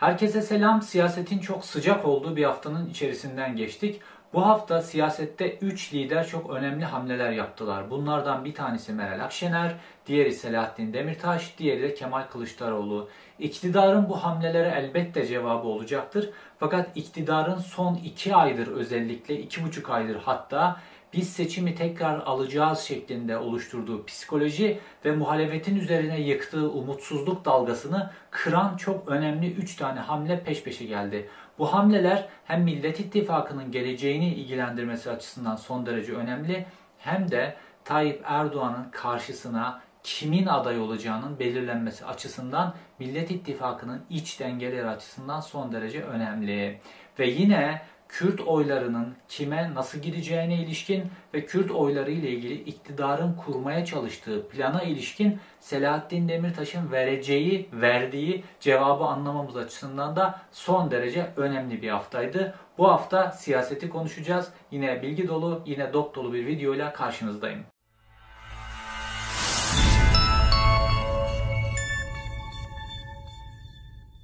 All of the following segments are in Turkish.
Herkese selam. Siyasetin çok sıcak olduğu bir haftanın içerisinden geçtik. Bu hafta siyasette 3 lider çok önemli hamleler yaptılar. Bunlardan bir tanesi Meral Akşener, diğeri Selahattin Demirtaş, diğeri de Kemal Kılıçdaroğlu. İktidarın bu hamlelere elbette cevabı olacaktır. Fakat iktidarın son 2 aydır özellikle 2,5 aydır hatta biz seçimi tekrar alacağız şeklinde oluşturduğu psikoloji ve muhalefetin üzerine yıktığı umutsuzluk dalgasını kıran çok önemli 3 tane hamle peş peşe geldi. Bu hamleler hem Millet İttifakı'nın geleceğini ilgilendirmesi açısından son derece önemli hem de Tayyip Erdoğan'ın karşısına kimin aday olacağının belirlenmesi açısından Millet İttifakı'nın iç dengeleri açısından son derece önemli. Ve yine Kürt oylarının kime nasıl gideceğine ilişkin ve Kürt oyları ile ilgili iktidarın kurmaya çalıştığı plana ilişkin Selahattin Demirtaş'ın vereceği, verdiği cevabı anlamamız açısından da son derece önemli bir haftaydı. Bu hafta siyaseti konuşacağız. Yine bilgi dolu, yine dop dolu bir videoyla karşınızdayım.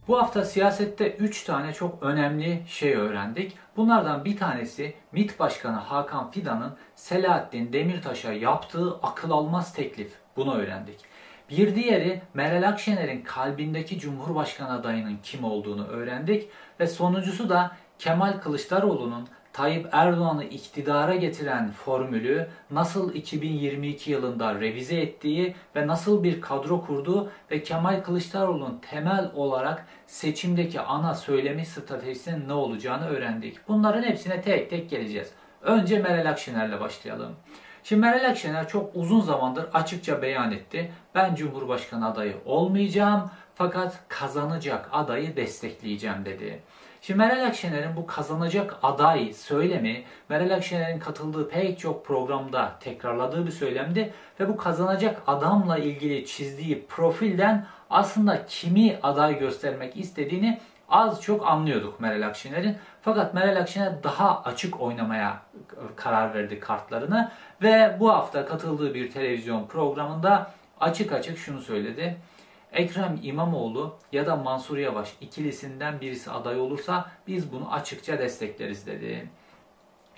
Bu hafta siyasette 3 tane çok önemli şey öğrendik. Bunlardan bir tanesi MİT Başkanı Hakan Fidan'ın Selahattin Demirtaş'a yaptığı akıl almaz teklif. Bunu öğrendik. Bir diğeri Meral Akşener'in kalbindeki Cumhurbaşkanı adayının kim olduğunu öğrendik. Ve sonuncusu da Kemal Kılıçdaroğlu'nun Tayyip Erdoğan'ı iktidara getiren formülü nasıl 2022 yılında revize ettiği ve nasıl bir kadro kurduğu ve Kemal Kılıçdaroğlu'nun temel olarak seçimdeki ana söylemi stratejisinin ne olacağını öğrendik. Bunların hepsine tek tek geleceğiz. Önce Meral Akşener'le başlayalım. Şimdi Meral Akşener çok uzun zamandır açıkça beyan etti. Ben Cumhurbaşkanı adayı olmayacağım fakat kazanacak adayı destekleyeceğim dedi. Şimdi Meral Akşener'in bu kazanacak aday söylemi Meral Akşener'in katıldığı pek çok programda tekrarladığı bir söylemdi ve bu kazanacak adamla ilgili çizdiği profilden aslında kimi aday göstermek istediğini az çok anlıyorduk Meral Akşener'in. Fakat Meral Akşener daha açık oynamaya karar verdi kartlarını ve bu hafta katıldığı bir televizyon programında açık açık şunu söyledi. Ekrem İmamoğlu ya da Mansur Yavaş ikilisinden birisi aday olursa biz bunu açıkça destekleriz dedi.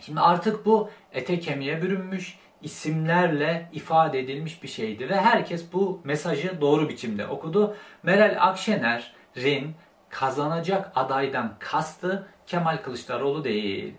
Şimdi artık bu ete kemiğe bürünmüş, isimlerle ifade edilmiş bir şeydi ve herkes bu mesajı doğru biçimde okudu. Meral Akşener'in kazanacak adaydan kastı Kemal Kılıçdaroğlu değil.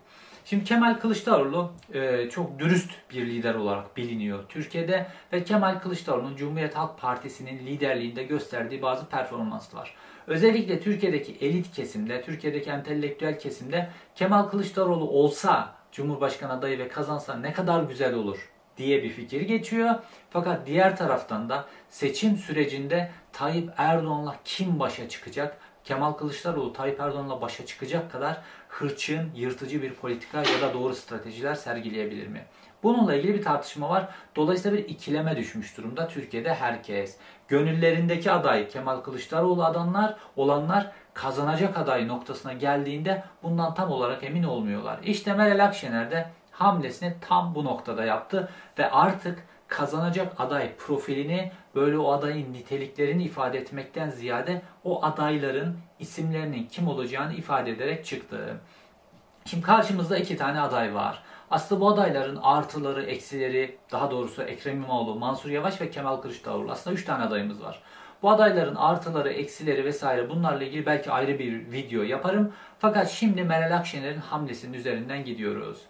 Şimdi Kemal Kılıçdaroğlu e, çok dürüst bir lider olarak biliniyor Türkiye'de ve Kemal Kılıçdaroğlu'nun Cumhuriyet Halk Partisi'nin liderliğinde gösterdiği bazı performanslar. Özellikle Türkiye'deki elit kesimde, Türkiye'deki entelektüel kesimde Kemal Kılıçdaroğlu olsa Cumhurbaşkanı adayı ve kazansa ne kadar güzel olur diye bir fikir geçiyor. Fakat diğer taraftan da seçim sürecinde Tayyip Erdoğan'la kim başa çıkacak? Kemal Kılıçdaroğlu Tayyip Erdoğan'la başa çıkacak kadar hırçın, yırtıcı bir politika ya da doğru stratejiler sergileyebilir mi? Bununla ilgili bir tartışma var. Dolayısıyla bir ikileme düşmüş durumda Türkiye'de herkes. Gönüllerindeki aday Kemal Kılıçdaroğlu adanlar olanlar kazanacak aday noktasına geldiğinde bundan tam olarak emin olmuyorlar. İşte Meral Akşener de hamlesini tam bu noktada yaptı ve artık kazanacak aday profilini böyle o adayın niteliklerini ifade etmekten ziyade o adayların isimlerinin kim olacağını ifade ederek çıktı. Şimdi karşımızda iki tane aday var. Aslında bu adayların artıları, eksileri, daha doğrusu Ekrem İmamoğlu, Mansur Yavaş ve Kemal Kılıçdaroğlu. Aslında üç tane adayımız var. Bu adayların artıları, eksileri vesaire bunlarla ilgili belki ayrı bir video yaparım. Fakat şimdi Meral Akşener'in hamlesinin üzerinden gidiyoruz.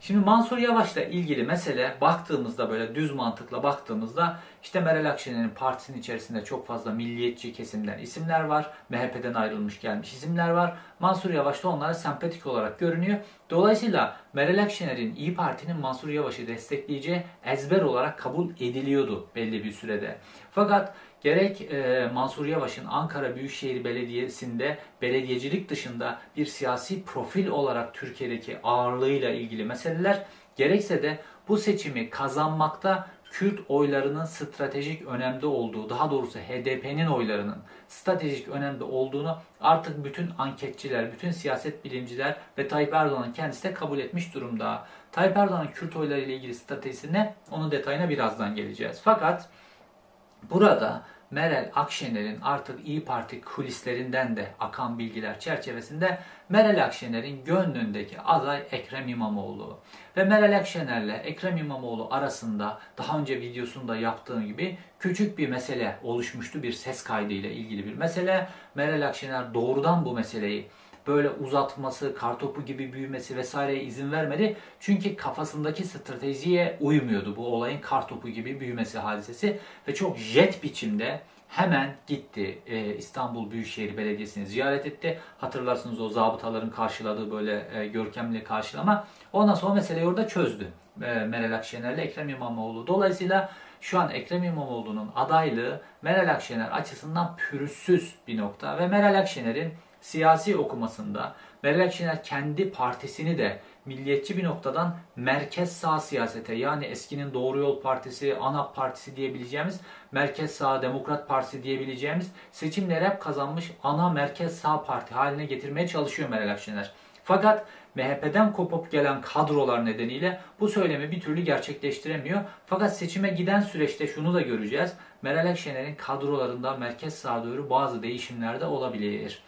Şimdi Mansur Yavaş'la ilgili mesele baktığımızda böyle düz mantıkla baktığımızda işte Meral Akşener'in partisinin içerisinde çok fazla milliyetçi kesimden isimler var. MHP'den ayrılmış gelmiş isimler var. Mansur Yavaş da onlara sempatik olarak görünüyor. Dolayısıyla Meral Akşener'in İyi Parti'nin Mansur Yavaş'ı destekleyeceği ezber olarak kabul ediliyordu belli bir sürede. Fakat gerek e, Mansur Yavaş'ın Ankara Büyükşehir Belediyesi'nde belediyecilik dışında bir siyasi profil olarak Türkiye'deki ağırlığıyla ilgili meseleler gerekse de bu seçimi kazanmakta Kürt oylarının stratejik önemde olduğu, daha doğrusu HDP'nin oylarının stratejik önemde olduğunu artık bütün anketçiler, bütün siyaset bilimciler ve Tayyip Erdoğan'ın kendisi de kabul etmiş durumda. Tayyip Erdoğan'ın Kürt oyları ile ilgili stratejisi ne? Onun detayına birazdan geleceğiz. Fakat burada Meral Akşener'in artık İyi Parti kulislerinden de akan bilgiler çerçevesinde Meral Akşener'in gönlündeki aday Ekrem İmamoğlu. Ve Meral Akşener'le Ekrem İmamoğlu arasında daha önce videosunda yaptığım gibi küçük bir mesele oluşmuştu. Bir ses kaydı ile ilgili bir mesele. Meral Akşener doğrudan bu meseleyi böyle uzatması, kartopu gibi büyümesi vesaireye izin vermedi. Çünkü kafasındaki stratejiye uymuyordu bu olayın kartopu gibi büyümesi hadisesi ve çok jet biçimde hemen gitti e, İstanbul Büyükşehir Belediyesi'ni ziyaret etti. Hatırlarsınız o zabıtaların karşıladığı böyle e, görkemli karşılama. Ondan sonra meseleyi orada çözdü. E, Meral Akşener'le Ekrem İmamoğlu. Dolayısıyla şu an Ekrem İmamoğlu'nun adaylığı Meral Akşener açısından pürüzsüz bir nokta ve Meral Akşener'in siyasi okumasında Meral Akşener kendi partisini de milliyetçi bir noktadan merkez sağ siyasete yani eskinin Doğru Yol Partisi, ANAP Partisi diyebileceğimiz merkez sağ Demokrat Partisi diyebileceğimiz seçimleri hep kazanmış ana merkez sağ parti haline getirmeye çalışıyor Meral Akşener. Fakat MHP'den kopup gelen kadrolar nedeniyle bu söylemi bir türlü gerçekleştiremiyor. Fakat seçime giden süreçte şunu da göreceğiz. Meral Akşener'in kadrolarında merkez sağa doğru bazı değişimler de olabilir.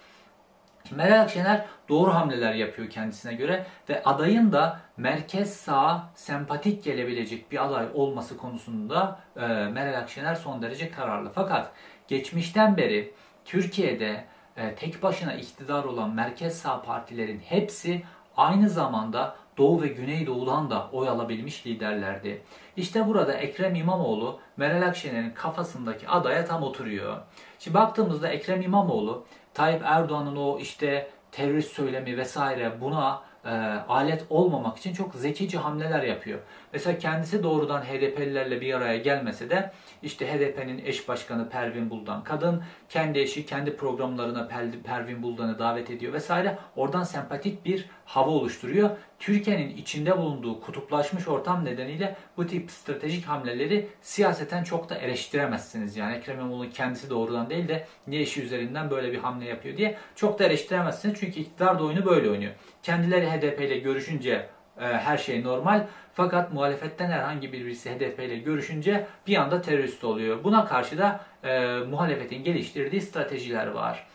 Meral Akşener doğru hamleler yapıyor kendisine göre ve adayın da merkez sağa sempatik gelebilecek bir aday olması konusunda e, Meral Akşener son derece kararlı. Fakat geçmişten beri Türkiye'de e, tek başına iktidar olan merkez sağ partilerin hepsi aynı zamanda Doğu ve Güneydoğu'dan da oy alabilmiş liderlerdi. İşte burada Ekrem İmamoğlu Meral Akşener'in kafasındaki adaya tam oturuyor. Şimdi baktığımızda Ekrem İmamoğlu Tayyip Erdoğan'ın o işte terörist söylemi vesaire buna e, alet olmamak için çok zekice hamleler yapıyor. Mesela kendisi doğrudan HDP'lilerle bir araya gelmese de işte HDP'nin eş başkanı Pervin Buldan kadın kendi eşi kendi programlarına Pervin Buldan'ı davet ediyor vesaire. Oradan sempatik bir hava oluşturuyor. Türkiye'nin içinde bulunduğu kutuplaşmış ortam nedeniyle bu tip stratejik hamleleri siyaseten çok da eleştiremezsiniz. Yani Ekrem İmamoğlu kendisi doğrudan değil de niye eşi üzerinden böyle bir hamle yapıyor diye çok da eleştiremezsiniz. Çünkü iktidar da oyunu böyle oynuyor. Kendileri HDP ile görüşünce e, her şey normal. Fakat muhalefetten herhangi birisi HDP ile görüşünce bir anda terörist oluyor. Buna karşı da e, muhalefetin geliştirdiği stratejiler var.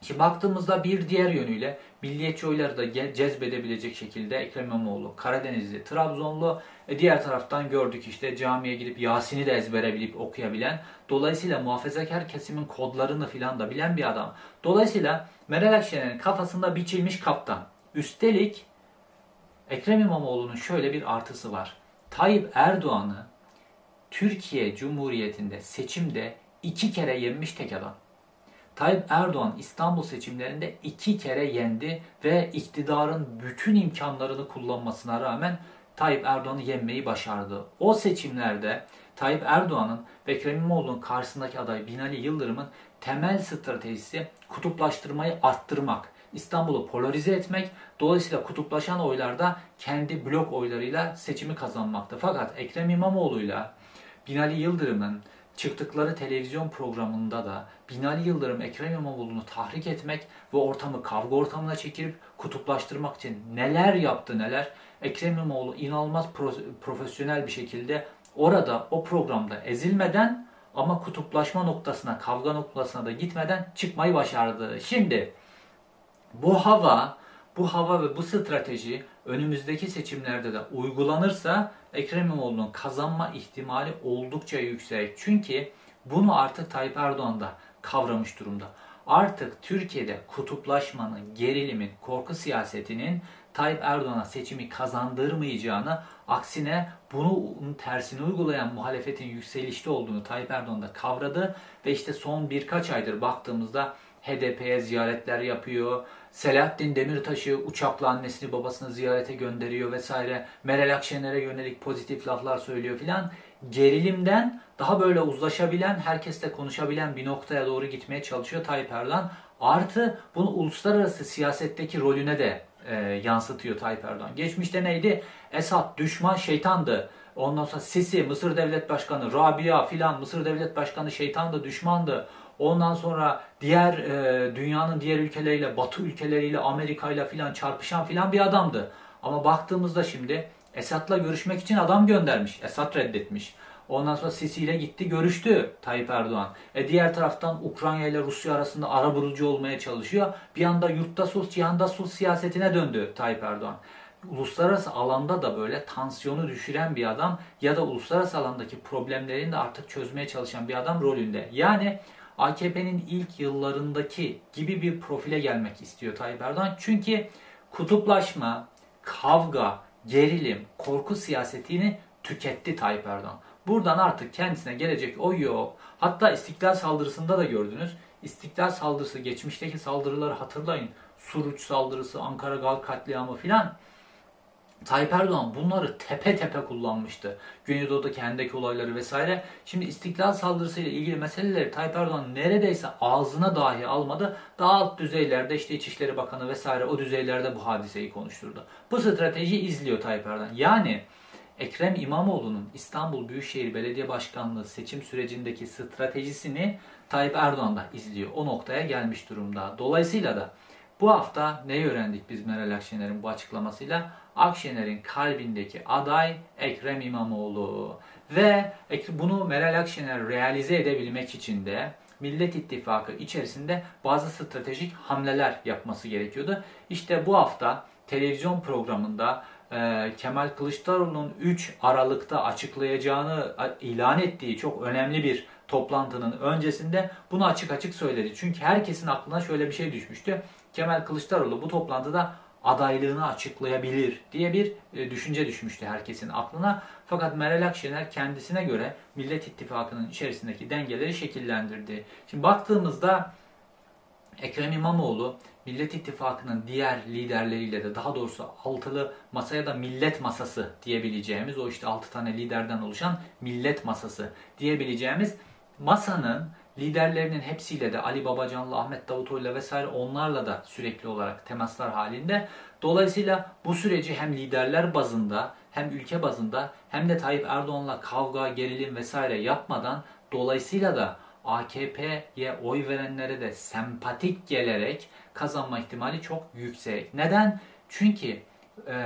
Şimdi baktığımızda bir diğer yönüyle milliyetçi oyları da cezbedebilecek şekilde Ekrem İmamoğlu, Karadenizli, Trabzonlu, e diğer taraftan gördük işte camiye gidip Yasin'i de ezbere bilip okuyabilen, dolayısıyla muhafazakar kesimin kodlarını filan da bilen bir adam. Dolayısıyla Meral Akşener'in kafasında biçilmiş kaptan. Üstelik Ekrem İmamoğlu'nun şöyle bir artısı var. Tayyip Erdoğan'ı Türkiye Cumhuriyeti'nde seçimde iki kere yenmiş tek adam. Tayyip Erdoğan İstanbul seçimlerinde iki kere yendi ve iktidarın bütün imkanlarını kullanmasına rağmen Tayyip Erdoğan'ı yenmeyi başardı. O seçimlerde Tayyip Erdoğan'ın ve Ekrem İmamoğlu'nun karşısındaki aday Binali Yıldırım'ın temel stratejisi kutuplaştırmayı arttırmak. İstanbul'u polarize etmek, dolayısıyla kutuplaşan oylarda kendi blok oylarıyla seçimi kazanmaktı. Fakat Ekrem İmamoğlu'yla Binali Yıldırım'ın çıktıkları televizyon programında da Binali Yıldırım Ekrem İmamoğlu'nu tahrik etmek ve ortamı kavga ortamına çekip kutuplaştırmak için neler yaptı neler. Ekrem İmamoğlu inanılmaz profesyonel bir şekilde orada o programda ezilmeden ama kutuplaşma noktasına, kavga noktasına da gitmeden çıkmayı başardı. Şimdi bu hava, bu hava ve bu strateji önümüzdeki seçimlerde de uygulanırsa Ekrem İmamoğlu'nun kazanma ihtimali oldukça yüksek. Çünkü bunu artık Tayyip Erdoğan da kavramış durumda. Artık Türkiye'de kutuplaşmanın, gerilimin, korku siyasetinin Tayyip Erdoğan'a seçimi kazandırmayacağını, aksine bunun tersini uygulayan muhalefetin yükselişte olduğunu Tayyip Erdoğan da kavradı ve işte son birkaç aydır baktığımızda HDP'ye ziyaretler yapıyor. Selahattin Demirtaş'ı uçakla annesini babasını ziyarete gönderiyor vesaire. Meral Akşener'e yönelik pozitif laflar söylüyor filan. Gerilimden daha böyle uzlaşabilen, herkesle konuşabilen bir noktaya doğru gitmeye çalışıyor Tayyip Erdoğan. Artı bunu uluslararası siyasetteki rolüne de e, yansıtıyor Tayyip Erdoğan. Geçmişte neydi? Esad düşman şeytandı. Ondan sonra Sisi, Mısır Devlet Başkanı, Rabia filan Mısır Devlet Başkanı şeytandı, düşmandı. Ondan sonra diğer e, dünyanın diğer ülkeleriyle, Batı ülkeleriyle, Amerika ile filan çarpışan filan bir adamdı. Ama baktığımızda şimdi Esad'la görüşmek için adam göndermiş. Esad reddetmiş. Ondan sonra Sisi ile gitti görüştü Tayyip Erdoğan. E diğer taraftan Ukrayna ile Rusya arasında ara bulucu olmaya çalışıyor. Bir anda yurtta sulh, cihanda sulh siyasetine döndü Tayyip Erdoğan. Uluslararası alanda da böyle tansiyonu düşüren bir adam ya da uluslararası alandaki problemlerini de artık çözmeye çalışan bir adam rolünde. Yani AKP'nin ilk yıllarındaki gibi bir profile gelmek istiyor Tayyip Erdoğan. Çünkü kutuplaşma, kavga, gerilim, korku siyasetini tüketti Tayyip Erdoğan. Buradan artık kendisine gelecek o yok. Hatta istiklal saldırısında da gördünüz. İstiklal saldırısı, geçmişteki saldırıları hatırlayın. Suruç saldırısı, Ankara Gal katliamı filan. Tayyip Erdoğan bunları tepe tepe kullanmıştı. Güneydoğu'daki Hendek olayları vesaire. Şimdi istiklal saldırısıyla ilgili meseleleri Tayyip Erdoğan neredeyse ağzına dahi almadı. Daha alt düzeylerde işte İçişleri Bakanı vesaire o düzeylerde bu hadiseyi konuşturdu. Bu strateji izliyor Tayyip Erdoğan. Yani Ekrem İmamoğlu'nun İstanbul Büyükşehir Belediye Başkanlığı seçim sürecindeki stratejisini Tayyip Erdoğan da izliyor. O noktaya gelmiş durumda. Dolayısıyla da bu hafta neyi öğrendik biz Meral Akşener'in bu açıklamasıyla? Akşener'in kalbindeki aday Ekrem İmamoğlu. Ve bunu Meral Akşener realize edebilmek için de Millet İttifakı içerisinde bazı stratejik hamleler yapması gerekiyordu. İşte bu hafta televizyon programında e, Kemal Kılıçdaroğlu'nun 3 Aralık'ta açıklayacağını ilan ettiği çok önemli bir toplantının öncesinde bunu açık açık söyledi. Çünkü herkesin aklına şöyle bir şey düşmüştü. Kemal Kılıçdaroğlu bu toplantıda adaylığını açıklayabilir diye bir e, düşünce düşmüştü herkesin aklına. Fakat Meral Akşener kendisine göre Millet İttifakı'nın içerisindeki dengeleri şekillendirdi. Şimdi baktığımızda Ekrem İmamoğlu Millet İttifakı'nın diğer liderleriyle de daha doğrusu altılı masaya da millet masası diyebileceğimiz o işte altı tane liderden oluşan millet masası diyebileceğimiz masanın liderlerinin hepsiyle de Ali Babacan'la, Ahmet Davutoğlu'yla vesaire onlarla da sürekli olarak temaslar halinde. Dolayısıyla bu süreci hem liderler bazında hem ülke bazında hem de Tayyip Erdoğan'la kavga, gerilim vesaire yapmadan dolayısıyla da AKP'ye oy verenlere de sempatik gelerek kazanma ihtimali çok yüksek. Neden? Çünkü e,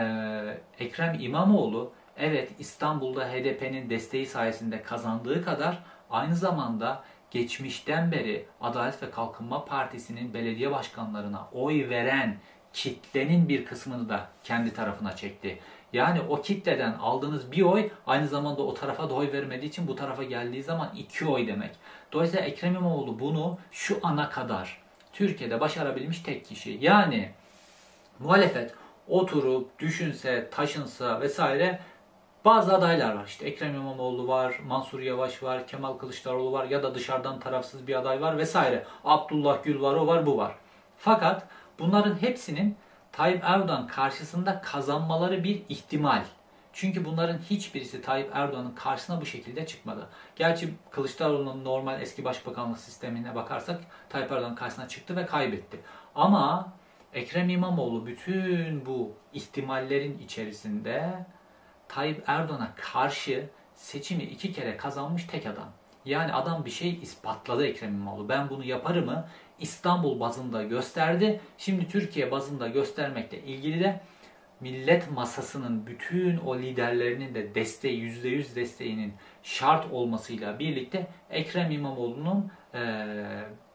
Ekrem İmamoğlu evet İstanbul'da HDP'nin desteği sayesinde kazandığı kadar aynı zamanda geçmişten beri Adalet ve Kalkınma Partisi'nin belediye başkanlarına oy veren kitlenin bir kısmını da kendi tarafına çekti. Yani o kitleden aldığınız bir oy aynı zamanda o tarafa da oy vermediği için bu tarafa geldiği zaman iki oy demek. Dolayısıyla Ekrem İmamoğlu bunu şu ana kadar Türkiye'de başarabilmiş tek kişi. Yani muhalefet oturup düşünse, taşınsa vesaire bazı adaylar var. İşte Ekrem İmamoğlu var, Mansur Yavaş var, Kemal Kılıçdaroğlu var ya da dışarıdan tarafsız bir aday var vesaire. Abdullah Gül var, o var, bu var. Fakat bunların hepsinin Tayyip Erdoğan karşısında kazanmaları bir ihtimal. Çünkü bunların hiçbirisi Tayyip Erdoğan'ın karşısına bu şekilde çıkmadı. Gerçi Kılıçdaroğlu'nun normal eski başbakanlık sistemine bakarsak Tayyip Erdoğan karşısına çıktı ve kaybetti. Ama Ekrem İmamoğlu bütün bu ihtimallerin içerisinde Tayyip Erdoğan'a karşı seçimi iki kere kazanmış tek adam. Yani adam bir şey ispatladı Ekrem İmamoğlu. Ben bunu yaparımı İstanbul bazında gösterdi. Şimdi Türkiye bazında göstermekle ilgili de millet masasının bütün o liderlerinin de desteği, %100 desteğinin şart olmasıyla birlikte Ekrem İmamoğlu'nun e,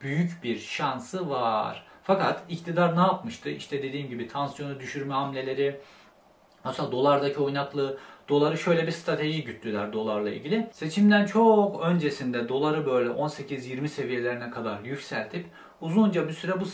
büyük bir şansı var. Fakat iktidar ne yapmıştı? İşte dediğim gibi tansiyonu düşürme hamleleri, Mesela dolardaki oynaklığı, doları şöyle bir strateji güttüler dolarla ilgili. Seçimden çok öncesinde doları böyle 18-20 seviyelerine kadar yükseltip uzunca bir süre bu,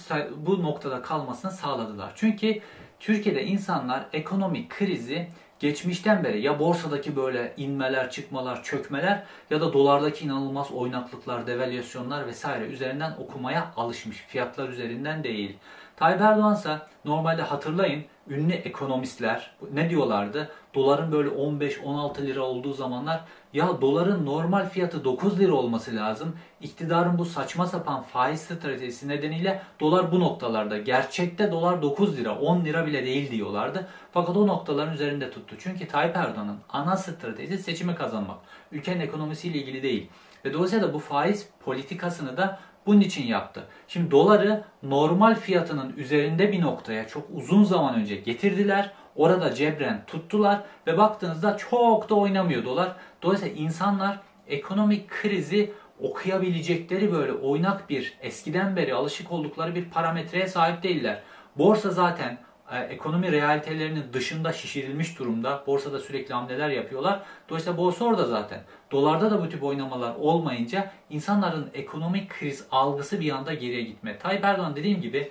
bu noktada kalmasını sağladılar. Çünkü Türkiye'de insanlar ekonomik krizi geçmişten beri ya borsadaki böyle inmeler, çıkmalar, çökmeler ya da dolardaki inanılmaz oynaklıklar, devalüasyonlar vesaire üzerinden okumaya alışmış. Fiyatlar üzerinden değil. Tayyip Erdoğan ise normalde hatırlayın ünlü ekonomistler ne diyorlardı? Doların böyle 15-16 lira olduğu zamanlar ya doların normal fiyatı 9 lira olması lazım. İktidarın bu saçma sapan faiz stratejisi nedeniyle dolar bu noktalarda. Gerçekte dolar 9 lira 10 lira bile değil diyorlardı. Fakat o noktaların üzerinde tuttu. Çünkü Tayyip Erdoğan'ın ana stratejisi seçimi kazanmak. Ülkenin ekonomisiyle ilgili değil. Ve dolayısıyla bu faiz politikasını da bunun için yaptı. Şimdi doları normal fiyatının üzerinde bir noktaya çok uzun zaman önce getirdiler. Orada cebren tuttular ve baktığınızda çok da oynamıyor dolar. Dolayısıyla insanlar ekonomik krizi okuyabilecekleri böyle oynak bir eskiden beri alışık oldukları bir parametreye sahip değiller. Borsa zaten ekonomi realitelerinin dışında şişirilmiş durumda. Borsada sürekli hamleler yapıyorlar. Dolayısıyla borsa orada zaten. Dolarda da bu tip oynamalar olmayınca insanların ekonomik kriz algısı bir anda geriye gitme. Tayyip Erdoğan dediğim gibi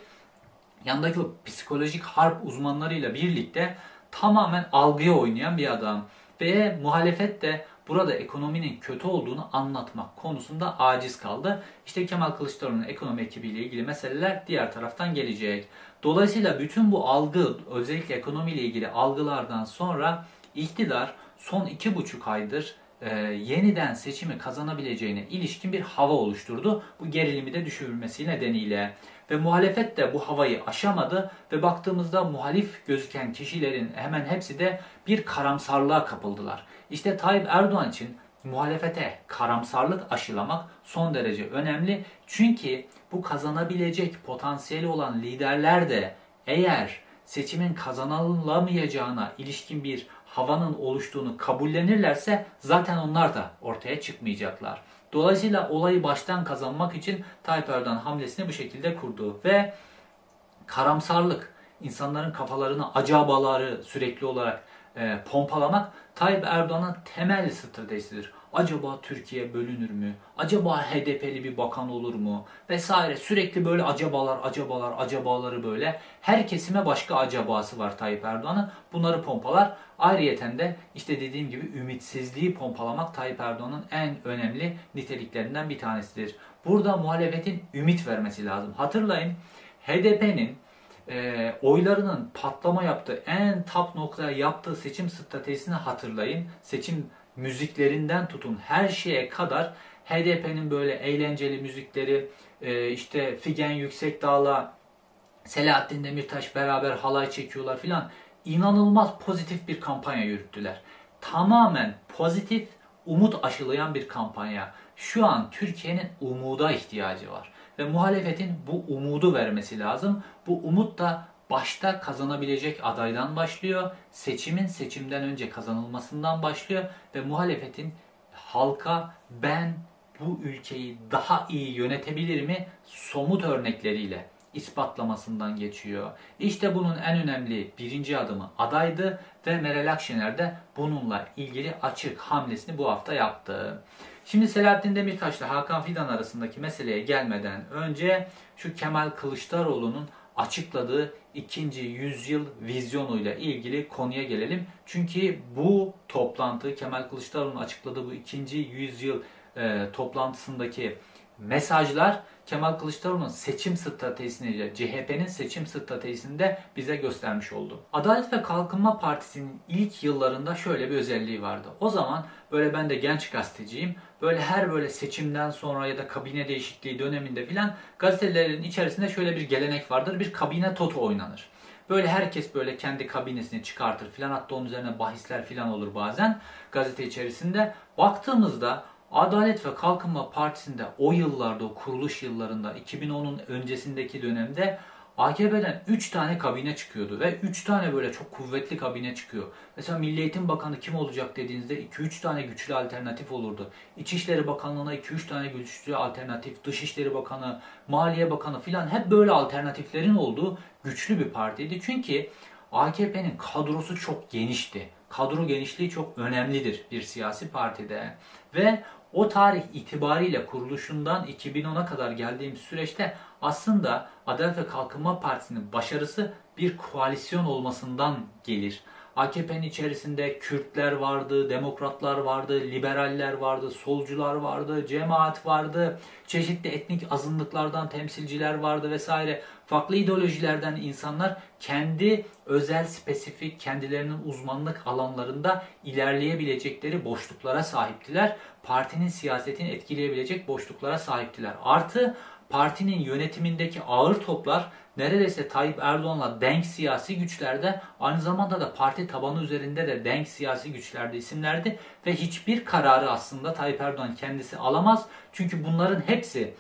yandaki o psikolojik harp uzmanlarıyla birlikte tamamen algıya oynayan bir adam. Ve muhalefet de burada ekonominin kötü olduğunu anlatmak konusunda aciz kaldı. İşte Kemal Kılıçdaroğlu'nun ekonomi ekibiyle ilgili meseleler diğer taraftan gelecek. Dolayısıyla bütün bu algı özellikle ekonomiyle ilgili algılardan sonra iktidar son iki buçuk aydır e, yeniden seçimi kazanabileceğine ilişkin bir hava oluşturdu. Bu gerilimi de düşürülmesi nedeniyle. Ve muhalefet de bu havayı aşamadı ve baktığımızda muhalif gözüken kişilerin hemen hepsi de bir karamsarlığa kapıldılar. İşte Tayyip Erdoğan için muhalefete karamsarlık aşılamak son derece önemli. Çünkü bu kazanabilecek potansiyeli olan liderler de eğer seçimin kazanılamayacağına ilişkin bir havanın oluştuğunu kabullenirlerse zaten onlar da ortaya çıkmayacaklar. Dolayısıyla olayı baştan kazanmak için Tayyip Erdoğan hamlesini bu şekilde kurdu ve karamsarlık, insanların kafalarını acabaları sürekli olarak e, pompalamak Tayyip Erdoğan'ın temel stratejisidir. Acaba Türkiye bölünür mü? Acaba HDP'li bir bakan olur mu? Vesaire sürekli böyle acabalar, acabalar, acabaları böyle. Her kesime başka acabası var Tayyip Erdoğan'ın. Bunları pompalar. Ayrıyeten de işte dediğim gibi ümitsizliği pompalamak Tayyip Erdoğan'ın en önemli niteliklerinden bir tanesidir. Burada muhalefetin ümit vermesi lazım. Hatırlayın HDP'nin e, oylarının patlama yaptığı, en top noktaya yaptığı seçim stratejisini hatırlayın. Seçim müziklerinden tutun her şeye kadar HDP'nin böyle eğlenceli müzikleri, e, işte Figen Yüksekdağ'la Selahattin Demirtaş beraber halay çekiyorlar filan. İnanılmaz pozitif bir kampanya yürüttüler. Tamamen pozitif, umut aşılayan bir kampanya. Şu an Türkiye'nin umuda ihtiyacı var. Ve muhalefetin bu umudu vermesi lazım. Bu umut da başta kazanabilecek adaydan başlıyor. Seçimin seçimden önce kazanılmasından başlıyor ve muhalefetin halka ben bu ülkeyi daha iyi yönetebilir mi somut örnekleriyle ispatlamasından geçiyor. İşte bunun en önemli birinci adımı adaydı ve Meral Akşener de bununla ilgili açık hamlesini bu hafta yaptı. Şimdi Selahattin Demirtaş ile Hakan Fidan arasındaki meseleye gelmeden önce şu Kemal Kılıçdaroğlu'nun açıkladığı ikinci yüzyıl vizyonuyla ilgili konuya gelelim. Çünkü bu toplantı Kemal Kılıçdaroğlu'nun açıkladığı bu ikinci yüzyıl e, toplantısındaki mesajlar Kemal Kılıçdaroğlu'nun seçim stratejisini, CHP'nin seçim stratejisini de bize göstermiş oldu. Adalet ve Kalkınma Partisi'nin ilk yıllarında şöyle bir özelliği vardı. O zaman böyle ben de genç gazeteciyim. Böyle her böyle seçimden sonra ya da kabine değişikliği döneminde filan gazetelerin içerisinde şöyle bir gelenek vardır. Bir kabine toto oynanır. Böyle herkes böyle kendi kabinesini çıkartır filan hatta onun üzerine bahisler filan olur bazen gazete içerisinde. Baktığımızda Adalet ve Kalkınma Partisi'nde o yıllarda, o kuruluş yıllarında, 2010'un öncesindeki dönemde AKP'den 3 tane kabine çıkıyordu ve 3 tane böyle çok kuvvetli kabine çıkıyor. Mesela Milli Eğitim Bakanı kim olacak dediğinizde 2-3 tane güçlü alternatif olurdu. İçişleri Bakanlığı'na 2-3 tane güçlü alternatif, Dışişleri Bakanı, Maliye Bakanı filan hep böyle alternatiflerin olduğu güçlü bir partiydi. Çünkü AKP'nin kadrosu çok genişti. Kadro genişliği çok önemlidir bir siyasi partide. Ve o tarih itibariyle kuruluşundan 2010'a kadar geldiğimiz süreçte aslında Adalet ve Kalkınma Partisi'nin başarısı bir koalisyon olmasından gelir. AKP'nin içerisinde Kürtler vardı, demokratlar vardı, liberaller vardı, solcular vardı, cemaat vardı, çeşitli etnik azınlıklardan temsilciler vardı vesaire. Farklı ideolojilerden insanlar kendi özel, spesifik, kendilerinin uzmanlık alanlarında ilerleyebilecekleri boşluklara sahiptiler. Partinin siyasetini etkileyebilecek boşluklara sahiptiler. Artı partinin yönetimindeki ağır toplar neredeyse Tayyip Erdoğan'la denk siyasi güçlerde aynı zamanda da parti tabanı üzerinde de denk siyasi güçlerde isimlerdi ve hiçbir kararı aslında Tayyip Erdoğan kendisi alamaz. Çünkü bunların hepsi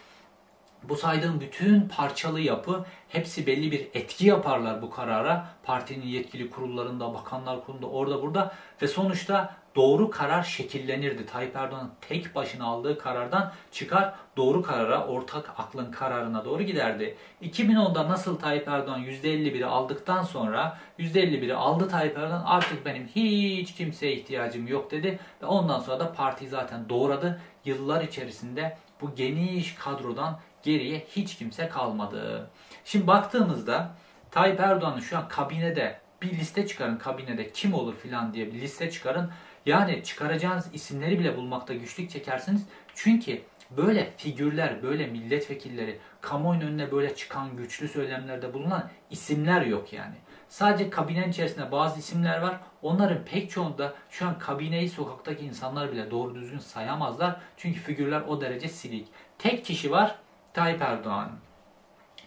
bu saydığım bütün parçalı yapı hepsi belli bir etki yaparlar bu karara. Partinin yetkili kurullarında, bakanlar kurulunda, orada burada ve sonuçta doğru karar şekillenirdi. Tayyip Erdoğan'ın tek başına aldığı karardan çıkar doğru karara, ortak aklın kararına doğru giderdi. 2010'da nasıl Tayyip Erdoğan %51'i aldıktan sonra %51'i aldı Tayyip Erdoğan artık benim hiç kimseye ihtiyacım yok dedi ve ondan sonra da parti zaten doğradı. Yıllar içerisinde bu geniş kadrodan geriye hiç kimse kalmadı. Şimdi baktığımızda Tayyip Erdoğan'ın şu an kabinede bir liste çıkarın kabinede kim olur filan diye bir liste çıkarın. Yani çıkaracağınız isimleri bile bulmakta güçlük çekersiniz. Çünkü böyle figürler, böyle milletvekilleri, kamuoyunun önüne böyle çıkan güçlü söylemlerde bulunan isimler yok yani. Sadece kabinenin içerisinde bazı isimler var. Onların pek çoğunda şu an kabineyi sokaktaki insanlar bile doğru düzgün sayamazlar. Çünkü figürler o derece silik. Tek kişi var Tayyip Erdoğan.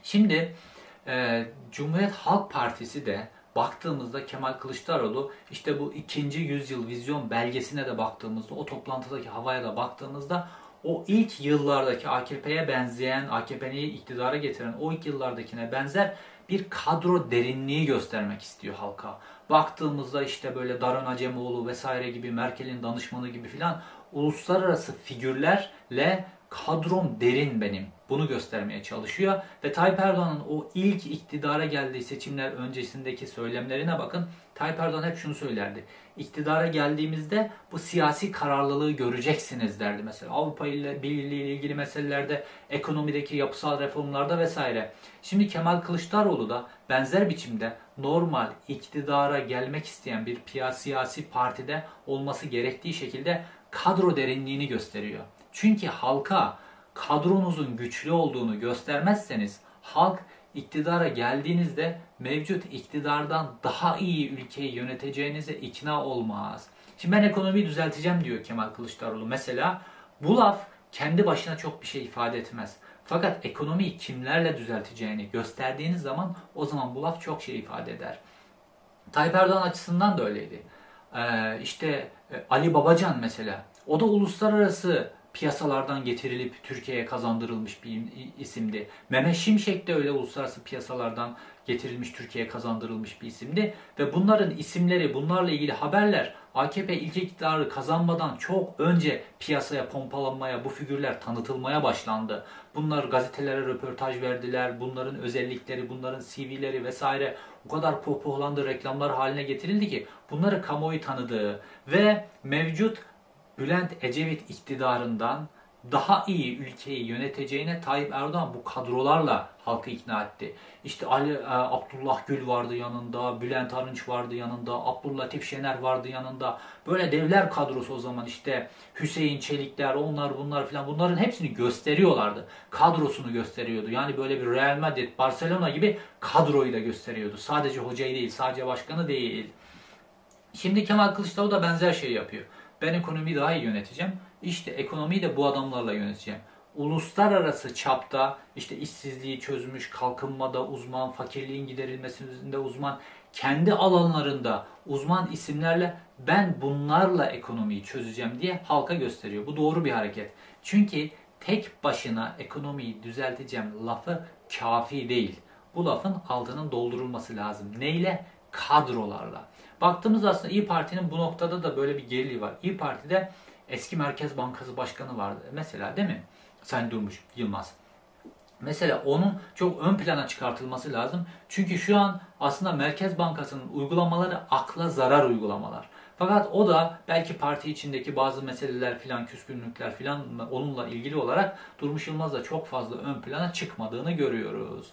Şimdi e, Cumhuriyet Halk Partisi de baktığımızda Kemal Kılıçdaroğlu işte bu ikinci yüzyıl vizyon belgesine de baktığımızda o toplantıdaki havaya da baktığımızda o ilk yıllardaki AKP'ye benzeyen, AKP'yi iktidara getiren o ilk yıllardakine benzer bir kadro derinliği göstermek istiyor halka. Baktığımızda işte böyle Daron Acemoğlu vesaire gibi Merkel'in danışmanı gibi filan uluslararası figürlerle kadrom derin benim. Bunu göstermeye çalışıyor. Ve Tayyip Erdoğan'ın o ilk iktidara geldiği seçimler öncesindeki söylemlerine bakın. Tayyip Erdoğan hep şunu söylerdi. İktidara geldiğimizde bu siyasi kararlılığı göreceksiniz derdi mesela. Avrupa Birliği ile ilgili meselelerde, ekonomideki yapısal reformlarda vesaire. Şimdi Kemal Kılıçdaroğlu da benzer biçimde normal iktidara gelmek isteyen bir siyasi partide olması gerektiği şekilde kadro derinliğini gösteriyor. Çünkü halka kadronuzun güçlü olduğunu göstermezseniz halk iktidara geldiğinizde mevcut iktidardan daha iyi ülkeyi yöneteceğinize ikna olmaz. Şimdi ben ekonomiyi düzelteceğim diyor Kemal Kılıçdaroğlu. Mesela bu laf kendi başına çok bir şey ifade etmez. Fakat ekonomiyi kimlerle düzelteceğini gösterdiğiniz zaman o zaman bu laf çok şey ifade eder. Tayyip Erdoğan açısından da öyleydi. Ee, işte e, Ali Babacan mesela. O da uluslararası piyasalardan getirilip Türkiye'ye kazandırılmış bir isimdi. Mehmet Şimşek de öyle uluslararası piyasalardan getirilmiş Türkiye'ye kazandırılmış bir isimdi. Ve bunların isimleri, bunlarla ilgili haberler AKP ilk iktidarı kazanmadan çok önce piyasaya pompalanmaya, bu figürler tanıtılmaya başlandı. Bunlar gazetelere röportaj verdiler. Bunların özellikleri, bunların CV'leri vesaire o kadar pohpohlandı, reklamlar haline getirildi ki bunları kamuoyu tanıdığı ve mevcut Bülent Ecevit iktidarından daha iyi ülkeyi yöneteceğine Tayyip Erdoğan bu kadrolarla halkı ikna etti. İşte Ali e, Abdullah Gül vardı yanında, Bülent Arınç vardı yanında, Abdüllatif Şener vardı yanında. Böyle devler kadrosu o zaman işte Hüseyin Çelikler, onlar bunlar filan bunların hepsini gösteriyorlardı. Kadrosunu gösteriyordu. Yani böyle bir Real Madrid, Barcelona gibi kadroyu da gösteriyordu. Sadece hocayı değil, sadece başkanı değil. Şimdi Kemal Kılıçdaroğlu da benzer şey yapıyor. Ben ekonomiyi daha iyi yöneteceğim. İşte ekonomiyi de bu adamlarla yöneteceğim. Uluslararası çapta işte işsizliği çözmüş, kalkınmada uzman, fakirliğin giderilmesinde uzman, kendi alanlarında uzman isimlerle ben bunlarla ekonomiyi çözeceğim diye halka gösteriyor. Bu doğru bir hareket. Çünkü tek başına ekonomiyi düzelteceğim lafı kafi değil. Bu lafın altının doldurulması lazım. Neyle? Kadrolarla. Baktığımız aslında İyi Parti'nin bu noktada da böyle bir geriliği var. İyi Parti'de eski Merkez Bankası Başkanı vardı. Mesela değil mi? Sayın Durmuş Yılmaz. Mesela onun çok ön plana çıkartılması lazım. Çünkü şu an aslında Merkez Bankası'nın uygulamaları akla zarar uygulamalar. Fakat o da belki parti içindeki bazı meseleler filan, küskünlükler filan onunla ilgili olarak Durmuş Yılmaz'la çok fazla ön plana çıkmadığını görüyoruz.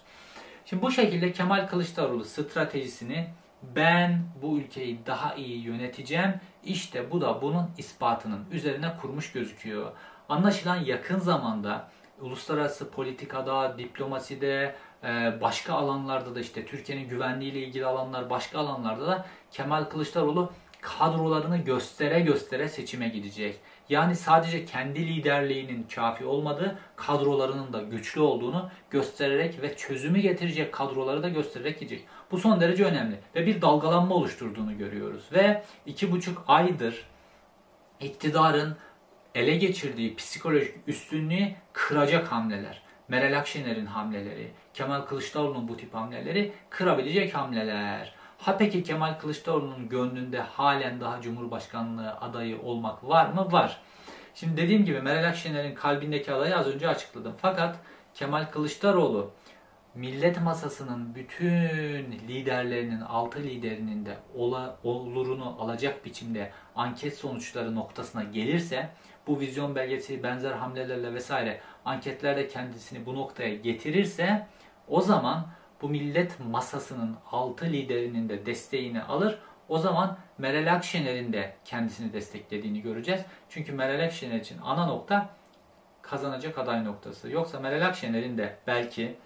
Şimdi bu şekilde Kemal Kılıçdaroğlu stratejisini ben bu ülkeyi daha iyi yöneteceğim. İşte bu da bunun ispatının üzerine kurmuş gözüküyor. Anlaşılan yakın zamanda uluslararası politikada, diplomaside, e, başka alanlarda da işte Türkiye'nin güvenliği ile ilgili alanlar, başka alanlarda da Kemal Kılıçdaroğlu kadrolarını göstere göstere seçime gidecek. Yani sadece kendi liderliğinin kafi olmadığı, kadrolarının da güçlü olduğunu göstererek ve çözümü getirecek kadroları da göstererek gidecek. Bu son derece önemli ve bir dalgalanma oluşturduğunu görüyoruz. Ve iki buçuk aydır iktidarın ele geçirdiği psikolojik üstünlüğü kıracak hamleler. Meral Akşener'in hamleleri, Kemal Kılıçdaroğlu'nun bu tip hamleleri kırabilecek hamleler. Ha peki Kemal Kılıçdaroğlu'nun gönlünde halen daha Cumhurbaşkanlığı adayı olmak var mı? Var. Şimdi dediğim gibi Meral Akşener'in kalbindeki adayı az önce açıkladım. Fakat Kemal Kılıçdaroğlu millet masasının bütün liderlerinin, altı liderinin de ola, olurunu alacak biçimde anket sonuçları noktasına gelirse bu vizyon belgesi benzer hamlelerle vesaire anketlerde kendisini bu noktaya getirirse o zaman bu millet masasının altı liderinin de desteğini alır. O zaman Meral Akşener'in de kendisini desteklediğini göreceğiz. Çünkü Meral Akşener için ana nokta kazanacak aday noktası. Yoksa Meral Akşener'in de belki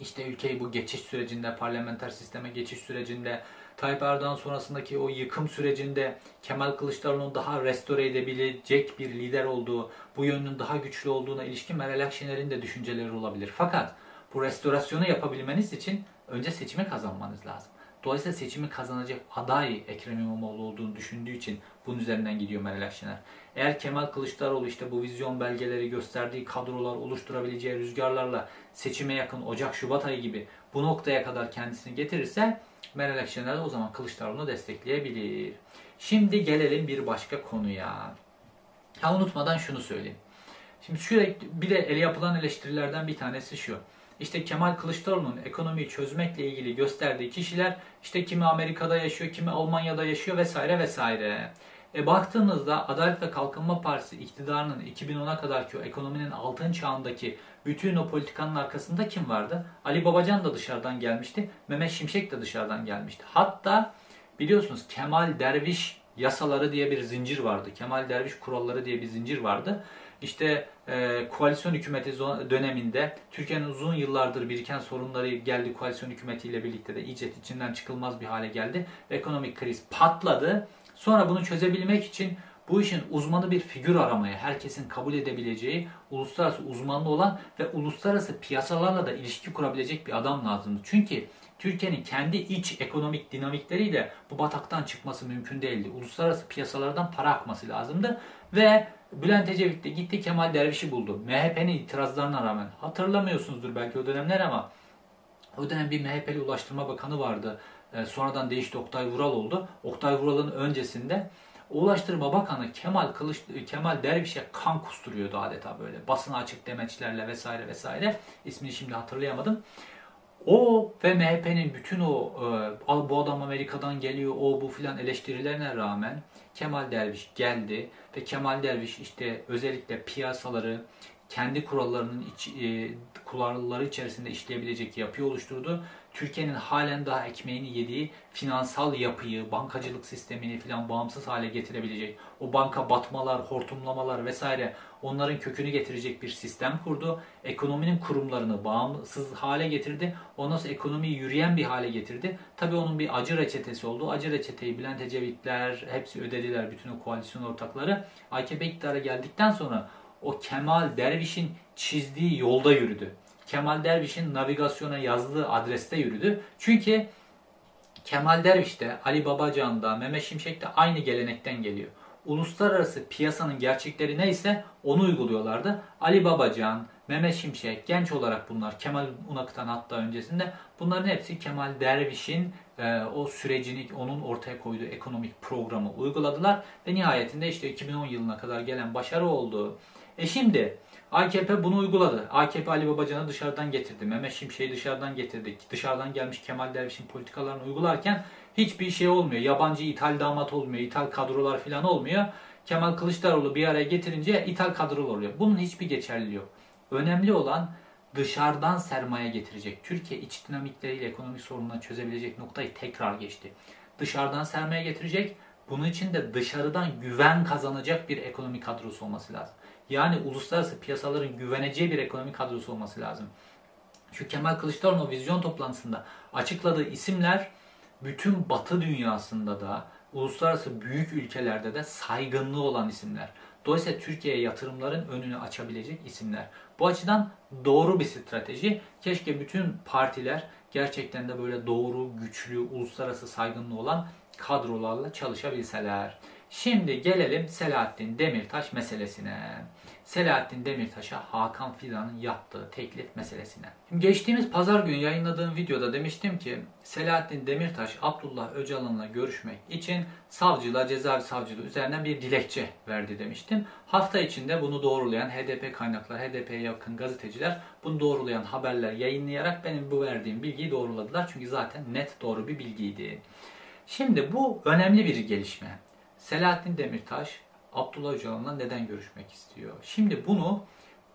işte ülkeyi bu geçiş sürecinde, parlamenter sisteme geçiş sürecinde, Tayyip Erdoğan sonrasındaki o yıkım sürecinde Kemal Kılıçdaroğlu'nun daha restore edebilecek bir lider olduğu, bu yönünün daha güçlü olduğuna ilişkin Meral Akşener'in de düşünceleri olabilir. Fakat bu restorasyonu yapabilmeniz için önce seçimi kazanmanız lazım. Dolayısıyla seçimi kazanacak aday Ekrem İmamoğlu olduğunu düşündüğü için bunun üzerinden gidiyor Meral Akşener. Eğer Kemal Kılıçdaroğlu işte bu vizyon belgeleri gösterdiği kadrolar oluşturabileceği rüzgarlarla seçime yakın Ocak-Şubat ayı gibi bu noktaya kadar kendisini getirirse Meral Akşener o zaman Kılıçdaroğlu'nu destekleyebilir. Şimdi gelelim bir başka konuya. Ha unutmadan şunu söyleyeyim. Şimdi sürekli bir de ele yapılan eleştirilerden bir tanesi şu. İşte Kemal Kılıçdaroğlu'nun ekonomiyi çözmekle ilgili gösterdiği kişiler işte kimi Amerika'da yaşıyor, kimi Almanya'da yaşıyor vesaire vesaire. E baktığınızda Adalet ve Kalkınma Partisi iktidarının 2010'a kadarki o ekonominin altın çağındaki bütün o politikanın arkasında kim vardı? Ali Babacan da dışarıdan gelmişti. Mehmet Şimşek de dışarıdan gelmişti. Hatta biliyorsunuz Kemal Derviş yasaları diye bir zincir vardı. Kemal Derviş kuralları diye bir zincir vardı. İşte e, koalisyon hükümeti döneminde Türkiye'nin uzun yıllardır biriken sorunları geldi koalisyon hükümetiyle birlikte de iyice içinden çıkılmaz bir hale geldi. Ekonomik kriz patladı. Sonra bunu çözebilmek için bu işin uzmanı bir figür aramaya, herkesin kabul edebileceği, uluslararası uzmanlı olan ve uluslararası piyasalarla da ilişki kurabilecek bir adam lazımdı. Çünkü Türkiye'nin kendi iç ekonomik dinamikleriyle bu bataktan çıkması mümkün değildi. Uluslararası piyasalardan para akması lazımdı ve Bülent Ecevit de gitti Kemal Derviş'i buldu. MHP'nin itirazlarına rağmen. Hatırlamıyorsunuzdur belki o dönemler ama o dönem bir MHP'li Ulaştırma Bakanı vardı. E, sonradan değişti Oktay Vural oldu. Oktay Vural'ın öncesinde Ulaştırma Bakanı Kemal Kılıç Kemal Derviş'e kan kusturuyordu adeta böyle. Basına açık demeçlerle vesaire vesaire. İsmini şimdi hatırlayamadım. O ve MHP'nin bütün o e, bu adam Amerika'dan geliyor o bu filan eleştirilerine rağmen Kemal Derviş geldi ve Kemal Derviş işte özellikle piyasaları kendi kurallarının iç, e, kuralları içerisinde işleyebilecek yapıyı oluşturdu Türkiye'nin halen daha ekmeğini yediği finansal yapıyı, bankacılık sistemini filan bağımsız hale getirebilecek, o banka batmalar, hortumlamalar vesaire onların kökünü getirecek bir sistem kurdu. Ekonominin kurumlarını bağımsız hale getirdi. Ondan sonra ekonomiyi yürüyen bir hale getirdi. Tabii onun bir acı reçetesi oldu. Acı reçeteyi Bülent Ecevitler hepsi ödediler bütün o koalisyon ortakları. AKP iktidara geldikten sonra o Kemal Derviş'in çizdiği yolda yürüdü. Kemal Derviş'in navigasyona yazdığı adreste yürüdü. Çünkü Kemal Derviş de Ali Babacan da Mehmet Şimşek de aynı gelenekten geliyor. Uluslararası piyasanın gerçekleri neyse onu uyguluyorlardı. Ali Babacan, Mehmet Şimşek, genç olarak bunlar, Kemal Unak'tan hatta öncesinde bunların hepsi Kemal Derviş'in e, o sürecini, onun ortaya koyduğu ekonomik programı uyguladılar. Ve nihayetinde işte 2010 yılına kadar gelen başarı oldu. E şimdi AKP bunu uyguladı. AKP Ali Babacan'ı dışarıdan getirdi. Mehmet Şimşek'i dışarıdan getirdi. Dışarıdan gelmiş Kemal Derviş'in politikalarını uygularken hiçbir şey olmuyor. Yabancı ithal damat olmuyor. ithal kadrolar falan olmuyor. Kemal Kılıçdaroğlu bir araya getirince ithal kadrolar oluyor. Bunun hiçbir geçerliliği yok. Önemli olan dışarıdan sermaye getirecek. Türkiye iç dinamikleriyle ekonomik sorunları çözebilecek noktayı tekrar geçti. Dışarıdan sermaye getirecek. Bunun için de dışarıdan güven kazanacak bir ekonomik kadrosu olması lazım. Yani uluslararası piyasaların güveneceği bir ekonomi kadrosu olması lazım. Şu Kemal Kılıçdaroğlu vizyon toplantısında açıkladığı isimler bütün batı dünyasında da uluslararası büyük ülkelerde de saygınlığı olan isimler. Dolayısıyla Türkiye'ye yatırımların önünü açabilecek isimler. Bu açıdan doğru bir strateji. Keşke bütün partiler gerçekten de böyle doğru, güçlü, uluslararası saygınlığı olan kadrolarla çalışabilseler. Şimdi gelelim Selahattin Demirtaş meselesine. Selahattin Demirtaş'a Hakan Fidan'ın yaptığı teklif meselesine. Şimdi geçtiğimiz pazar günü yayınladığım videoda demiştim ki Selahattin Demirtaş Abdullah Öcalan'la görüşmek için savcılığa cezaevi savcılığı üzerinden bir dilekçe verdi demiştim. Hafta içinde bunu doğrulayan HDP kaynaklar, HDP'ye yakın gazeteciler bunu doğrulayan haberler yayınlayarak benim bu verdiğim bilgiyi doğruladılar. Çünkü zaten net doğru bir bilgiydi. Şimdi bu önemli bir gelişme. Selahattin Demirtaş Abdullah Öcalan'la neden görüşmek istiyor? Şimdi bunu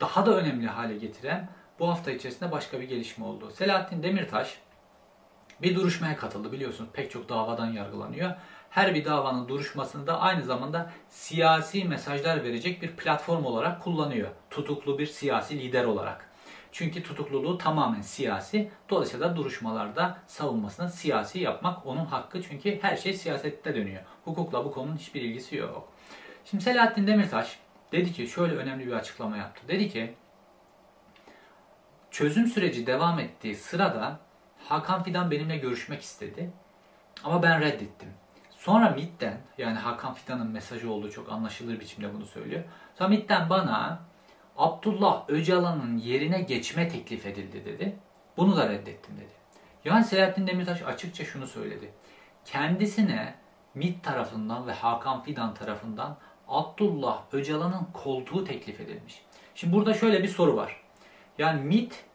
daha da önemli hale getiren bu hafta içerisinde başka bir gelişme oldu. Selahattin Demirtaş bir duruşmaya katıldı biliyorsunuz pek çok davadan yargılanıyor. Her bir davanın duruşmasını da aynı zamanda siyasi mesajlar verecek bir platform olarak kullanıyor. Tutuklu bir siyasi lider olarak. Çünkü tutukluluğu tamamen siyasi. Dolayısıyla duruşmalarda savunmasını siyasi yapmak onun hakkı. Çünkü her şey siyasette dönüyor. Hukukla bu konunun hiçbir ilgisi yok. Şimdi Selahattin Demirtaş dedi ki şöyle önemli bir açıklama yaptı. Dedi ki çözüm süreci devam ettiği sırada Hakan Fidan benimle görüşmek istedi. Ama ben reddettim. Sonra MIT'ten yani Hakan Fidan'ın mesajı olduğu çok anlaşılır biçimde bunu söylüyor. Sonra MIT'ten bana Abdullah Öcalan'ın yerine geçme teklif edildi dedi. Bunu da reddettim dedi. Yani Selahattin Demirtaş açıkça şunu söyledi. Kendisine MIT tarafından ve Hakan Fidan tarafından Abdullah Öcalan'ın koltuğu teklif edilmiş. Şimdi burada şöyle bir soru var. Yani MIT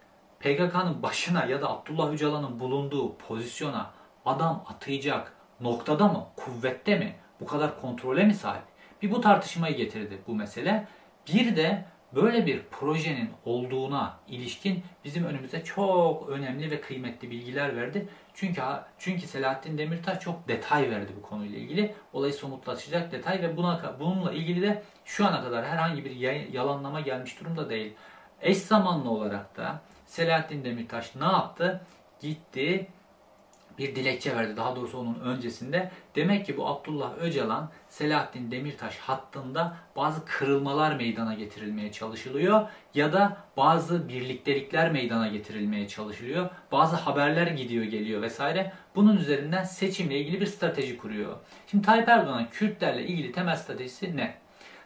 PKK'nın başına ya da Abdullah Öcalan'ın bulunduğu pozisyona adam atayacak noktada mı, kuvvette mi, bu kadar kontrole mi sahip? Bir bu tartışmayı getirdi bu mesele. Bir de böyle bir projenin olduğuna ilişkin bizim önümüze çok önemli ve kıymetli bilgiler verdi. Çünkü çünkü Selahattin Demirtaş çok detay verdi bu konuyla ilgili. Olayı somutlaşacak detay ve buna bununla ilgili de şu ana kadar herhangi bir yalanlama gelmiş durumda değil. Eş zamanlı olarak da Selahattin Demirtaş ne yaptı? Gitti bir dilekçe verdi. Daha doğrusu onun öncesinde. Demek ki bu Abdullah Öcalan Selahattin Demirtaş hattında bazı kırılmalar meydana getirilmeye çalışılıyor ya da bazı birliktelikler meydana getirilmeye çalışılıyor. Bazı haberler gidiyor geliyor vesaire. Bunun üzerinden seçimle ilgili bir strateji kuruyor. Şimdi Tayyip Erdoğan'ın Kürtlerle ilgili temel stratejisi ne?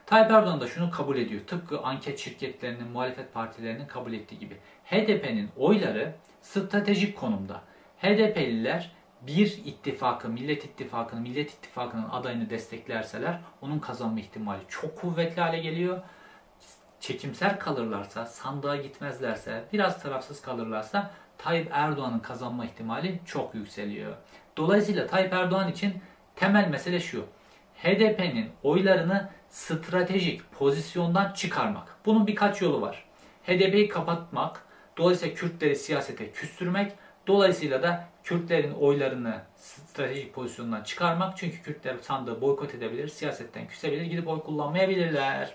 Tayyip Erdoğan da şunu kabul ediyor. Tıpkı anket şirketlerinin, muhalefet partilerinin kabul ettiği gibi. HDP'nin oyları stratejik konumda. HDP'liler bir ittifakı, Millet İttifakı'nın, Millet İttifakı'nın adayını desteklerseler onun kazanma ihtimali çok kuvvetli hale geliyor. Çekimser kalırlarsa, sandığa gitmezlerse, biraz tarafsız kalırlarsa Tayyip Erdoğan'ın kazanma ihtimali çok yükseliyor. Dolayısıyla Tayyip Erdoğan için temel mesele şu. HDP'nin oylarını stratejik pozisyondan çıkarmak. Bunun birkaç yolu var. HDP'yi kapatmak, dolayısıyla Kürtleri siyasete küstürmek, Dolayısıyla da Kürtlerin oylarını stratejik pozisyondan çıkarmak. Çünkü Kürtler sandığı boykot edebilir, siyasetten küsebilir, gidip oy kullanmayabilirler.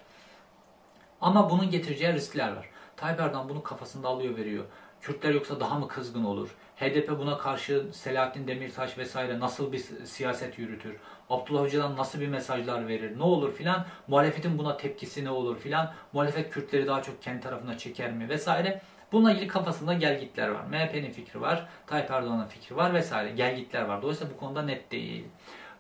Ama bunun getireceği riskler var. Tayyip Erdoğan bunu kafasında alıyor veriyor. Kürtler yoksa daha mı kızgın olur? HDP buna karşı Selahattin Demirtaş vesaire nasıl bir siyaset yürütür? Abdullah Öcalan nasıl bir mesajlar verir? Ne olur filan? Muhalefetin buna tepkisi ne olur filan? Muhalefet Kürtleri daha çok kendi tarafına çeker mi vesaire? Bununla ilgili kafasında gelgitler var. MHP'nin fikri var, Tayyip Erdoğan'ın fikri var vesaire. Gelgitler var. Dolayısıyla bu konuda net değil.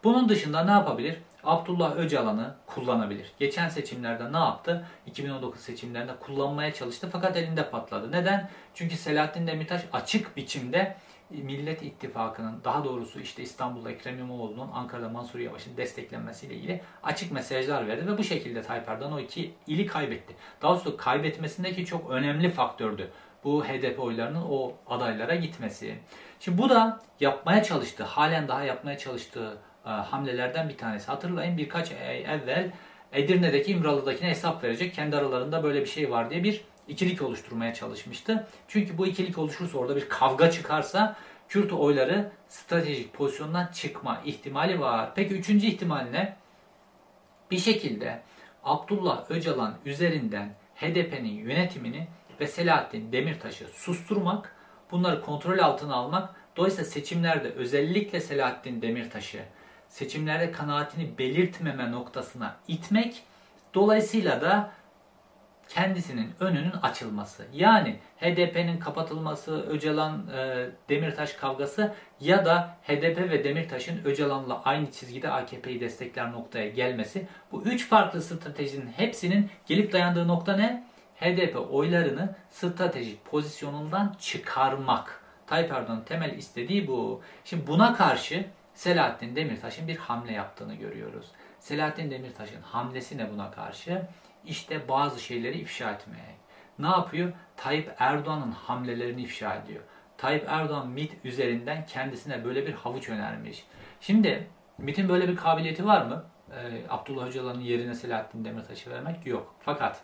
Bunun dışında ne yapabilir? Abdullah Öcalan'ı kullanabilir. Geçen seçimlerde ne yaptı? 2019 seçimlerinde kullanmaya çalıştı fakat elinde patladı. Neden? Çünkü Selahattin Demirtaş açık biçimde Millet İttifakı'nın daha doğrusu işte İstanbul'da Ekrem İmamoğlu'nun Ankara'da Mansur Yavaş'ın desteklenmesiyle ilgili açık mesajlar verdi ve bu şekilde Tayyip Erdoğan o iki ili kaybetti. Daha doğrusu kaybetmesindeki çok önemli faktördü bu HDP oylarının o adaylara gitmesi. Şimdi bu da yapmaya çalıştığı, halen daha yapmaya çalıştığı e, hamlelerden bir tanesi. Hatırlayın birkaç ay evvel Edirne'deki İmralı'dakine hesap verecek. Kendi aralarında böyle bir şey var diye bir ikilik oluşturmaya çalışmıştı. Çünkü bu ikilik oluşursa orada bir kavga çıkarsa Kürt oyları stratejik pozisyondan çıkma ihtimali var. Peki üçüncü ihtimal ne? Bir şekilde Abdullah Öcalan üzerinden HDP'nin yönetimini ve Selahattin Demirtaş'ı susturmak, bunları kontrol altına almak, dolayısıyla seçimlerde özellikle Selahattin Demirtaş'ı seçimlerde kanaatini belirtmeme noktasına itmek, dolayısıyla da kendisinin önünün açılması. Yani HDP'nin kapatılması, Öcalan e, Demirtaş kavgası ya da HDP ve Demirtaş'ın Öcalan'la aynı çizgide AKP'yi destekler noktaya gelmesi. Bu üç farklı stratejinin hepsinin gelip dayandığı nokta ne? HDP oylarını stratejik pozisyonundan çıkarmak. Tayyip Erdoğan'ın temel istediği bu. Şimdi buna karşı Selahattin Demirtaş'ın bir hamle yaptığını görüyoruz. Selahattin Demirtaş'ın hamlesi ne buna karşı? İşte bazı şeyleri ifşa etmeye. Ne yapıyor? Tayyip Erdoğan'ın hamlelerini ifşa ediyor. Tayyip Erdoğan MIT üzerinden kendisine böyle bir havuç önermiş. Şimdi MIT'in böyle bir kabiliyeti var mı? Ee, Abdullah Öcalan'ın yerine Selahattin Demirtaş'ı vermek yok. Fakat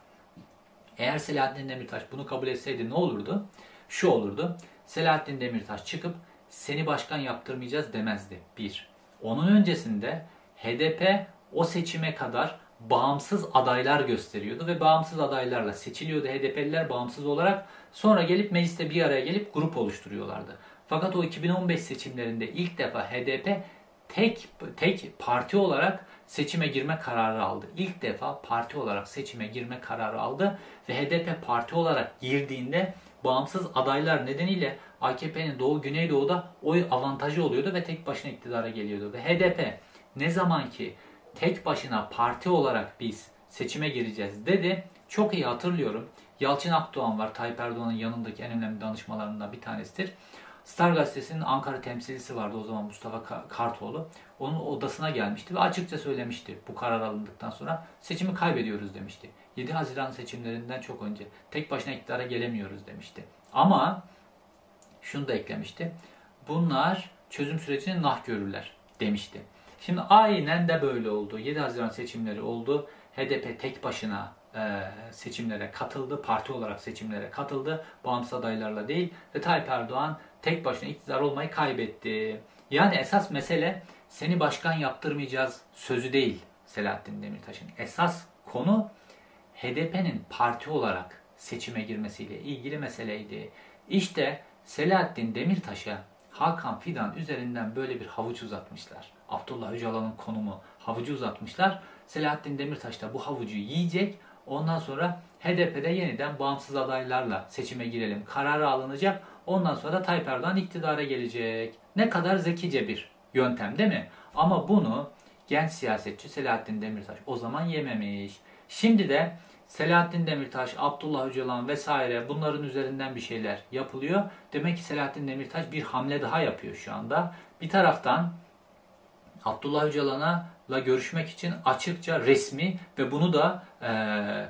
eğer Selahattin Demirtaş bunu kabul etseydi ne olurdu? Şu olurdu. Selahattin Demirtaş çıkıp seni başkan yaptırmayacağız demezdi. Bir. Onun öncesinde HDP o seçime kadar bağımsız adaylar gösteriyordu ve bağımsız adaylarla seçiliyordu HDP'liler bağımsız olarak. Sonra gelip mecliste bir araya gelip grup oluşturuyorlardı. Fakat o 2015 seçimlerinde ilk defa HDP tek tek parti olarak seçime girme kararı aldı. İlk defa parti olarak seçime girme kararı aldı ve HDP parti olarak girdiğinde bağımsız adaylar nedeniyle AKP'nin Doğu Güneydoğu'da oy avantajı oluyordu ve tek başına iktidara geliyordu. Ve HDP ne zaman ki tek başına parti olarak biz seçime gireceğiz dedi. Çok iyi hatırlıyorum. Yalçın Akdoğan var. Tayyip Erdoğan'ın yanındaki en önemli danışmalarından bir tanesidir. Star Gazetesi'nin Ankara temsilcisi vardı o zaman Mustafa Kartoğlu. Onun odasına gelmişti ve açıkça söylemişti bu karar alındıktan sonra seçimi kaybediyoruz demişti. 7 Haziran seçimlerinden çok önce tek başına iktidara gelemiyoruz demişti. Ama şunu da eklemişti. Bunlar çözüm sürecini nah görürler demişti. Şimdi aynen de böyle oldu. 7 Haziran seçimleri oldu. HDP tek başına e, seçimlere katıldı. Parti olarak seçimlere katıldı. Bağımsız adaylarla değil. Ve Tayyip Erdoğan tek başına iktidar olmayı kaybetti. Yani esas mesele seni başkan yaptırmayacağız sözü değil Selahattin Demirtaş'ın. Esas konu HDP'nin parti olarak seçime girmesiyle ilgili meseleydi. İşte Selahattin Demirtaş'a Hakan Fidan üzerinden böyle bir havuç uzatmışlar. Abdullah Öcalan'ın konumu havucu uzatmışlar. Selahattin Demirtaş da bu havucu yiyecek. Ondan sonra HDP'de yeniden bağımsız adaylarla seçime girelim. Kararı alınacak. Ondan sonra Tayyip Erdoğan iktidara gelecek. Ne kadar zekice bir yöntem değil mi? Ama bunu genç siyasetçi Selahattin Demirtaş o zaman yememiş. Şimdi de Selahattin Demirtaş, Abdullah Öcalan vesaire bunların üzerinden bir şeyler yapılıyor. Demek ki Selahattin Demirtaş bir hamle daha yapıyor şu anda. Bir taraftan Abdullah Öcalan'la görüşmek için açıkça resmi ve bunu da e,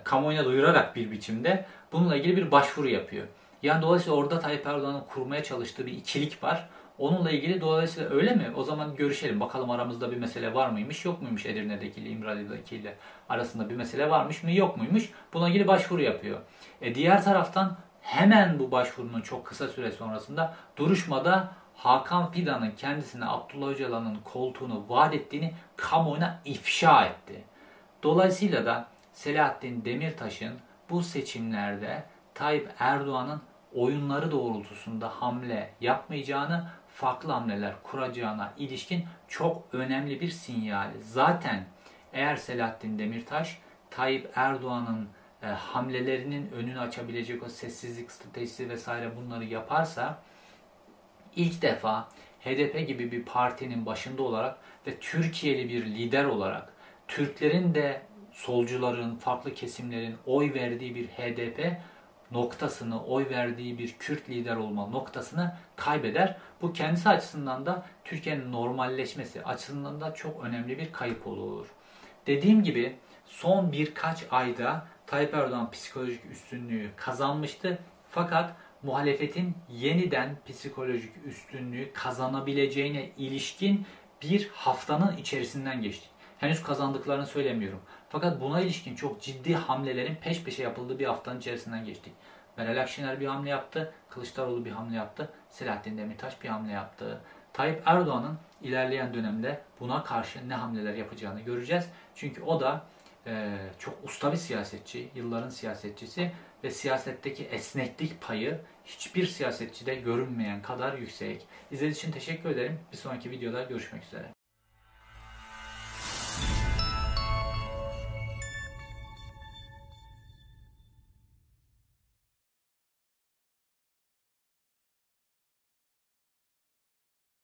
kamuoyuna duyurarak bir biçimde bununla ilgili bir başvuru yapıyor. Yani dolayısıyla orada Tayyip Erdoğan'ın kurmaya çalıştığı bir ikilik var. Onunla ilgili dolayısıyla öyle mi? O zaman görüşelim. Bakalım aramızda bir mesele var mıymış, yok muymuş Edirne'deki ile İmralı'daki ile arasında bir mesele varmış mı, yok muymuş? Buna ilgili başvuru yapıyor. E diğer taraftan hemen bu başvurunun çok kısa süre sonrasında duruşmada Hakan Fidan'ın kendisine Abdullah Öcalan'ın koltuğunu vaat ettiğini kamuoyuna ifşa etti. Dolayısıyla da Selahattin Demirtaş'ın bu seçimlerde Tayyip Erdoğan'ın oyunları doğrultusunda hamle yapmayacağını, farklı hamleler kuracağına ilişkin çok önemli bir sinyal. Zaten eğer Selahattin Demirtaş Tayyip Erdoğan'ın e, hamlelerinin önünü açabilecek o sessizlik stratejisi vesaire bunları yaparsa ilk defa HDP gibi bir partinin başında olarak ve Türkiye'li bir lider olarak Türklerin de solcuların, farklı kesimlerin oy verdiği bir HDP noktasını, oy verdiği bir Kürt lider olma noktasını kaybeder. Bu kendisi açısından da Türkiye'nin normalleşmesi açısından da çok önemli bir kayıp olur. Dediğim gibi son birkaç ayda Tayyip Erdoğan psikolojik üstünlüğü kazanmıştı. Fakat muhalefetin yeniden psikolojik üstünlüğü kazanabileceğine ilişkin bir haftanın içerisinden geçti. Henüz kazandıklarını söylemiyorum. Fakat buna ilişkin çok ciddi hamlelerin peş peşe yapıldığı bir haftanın içerisinden geçtik. Meral Akşener bir hamle yaptı, Kılıçdaroğlu bir hamle yaptı, Selahattin Demirtaş bir hamle yaptı. Tayyip Erdoğan'ın ilerleyen dönemde buna karşı ne hamleler yapacağını göreceğiz. Çünkü o da e, çok usta bir siyasetçi, yılların siyasetçisi ve siyasetteki esneklik payı hiçbir siyasetçide görünmeyen kadar yüksek. İzlediğiniz için teşekkür ederim. Bir sonraki videoda görüşmek üzere.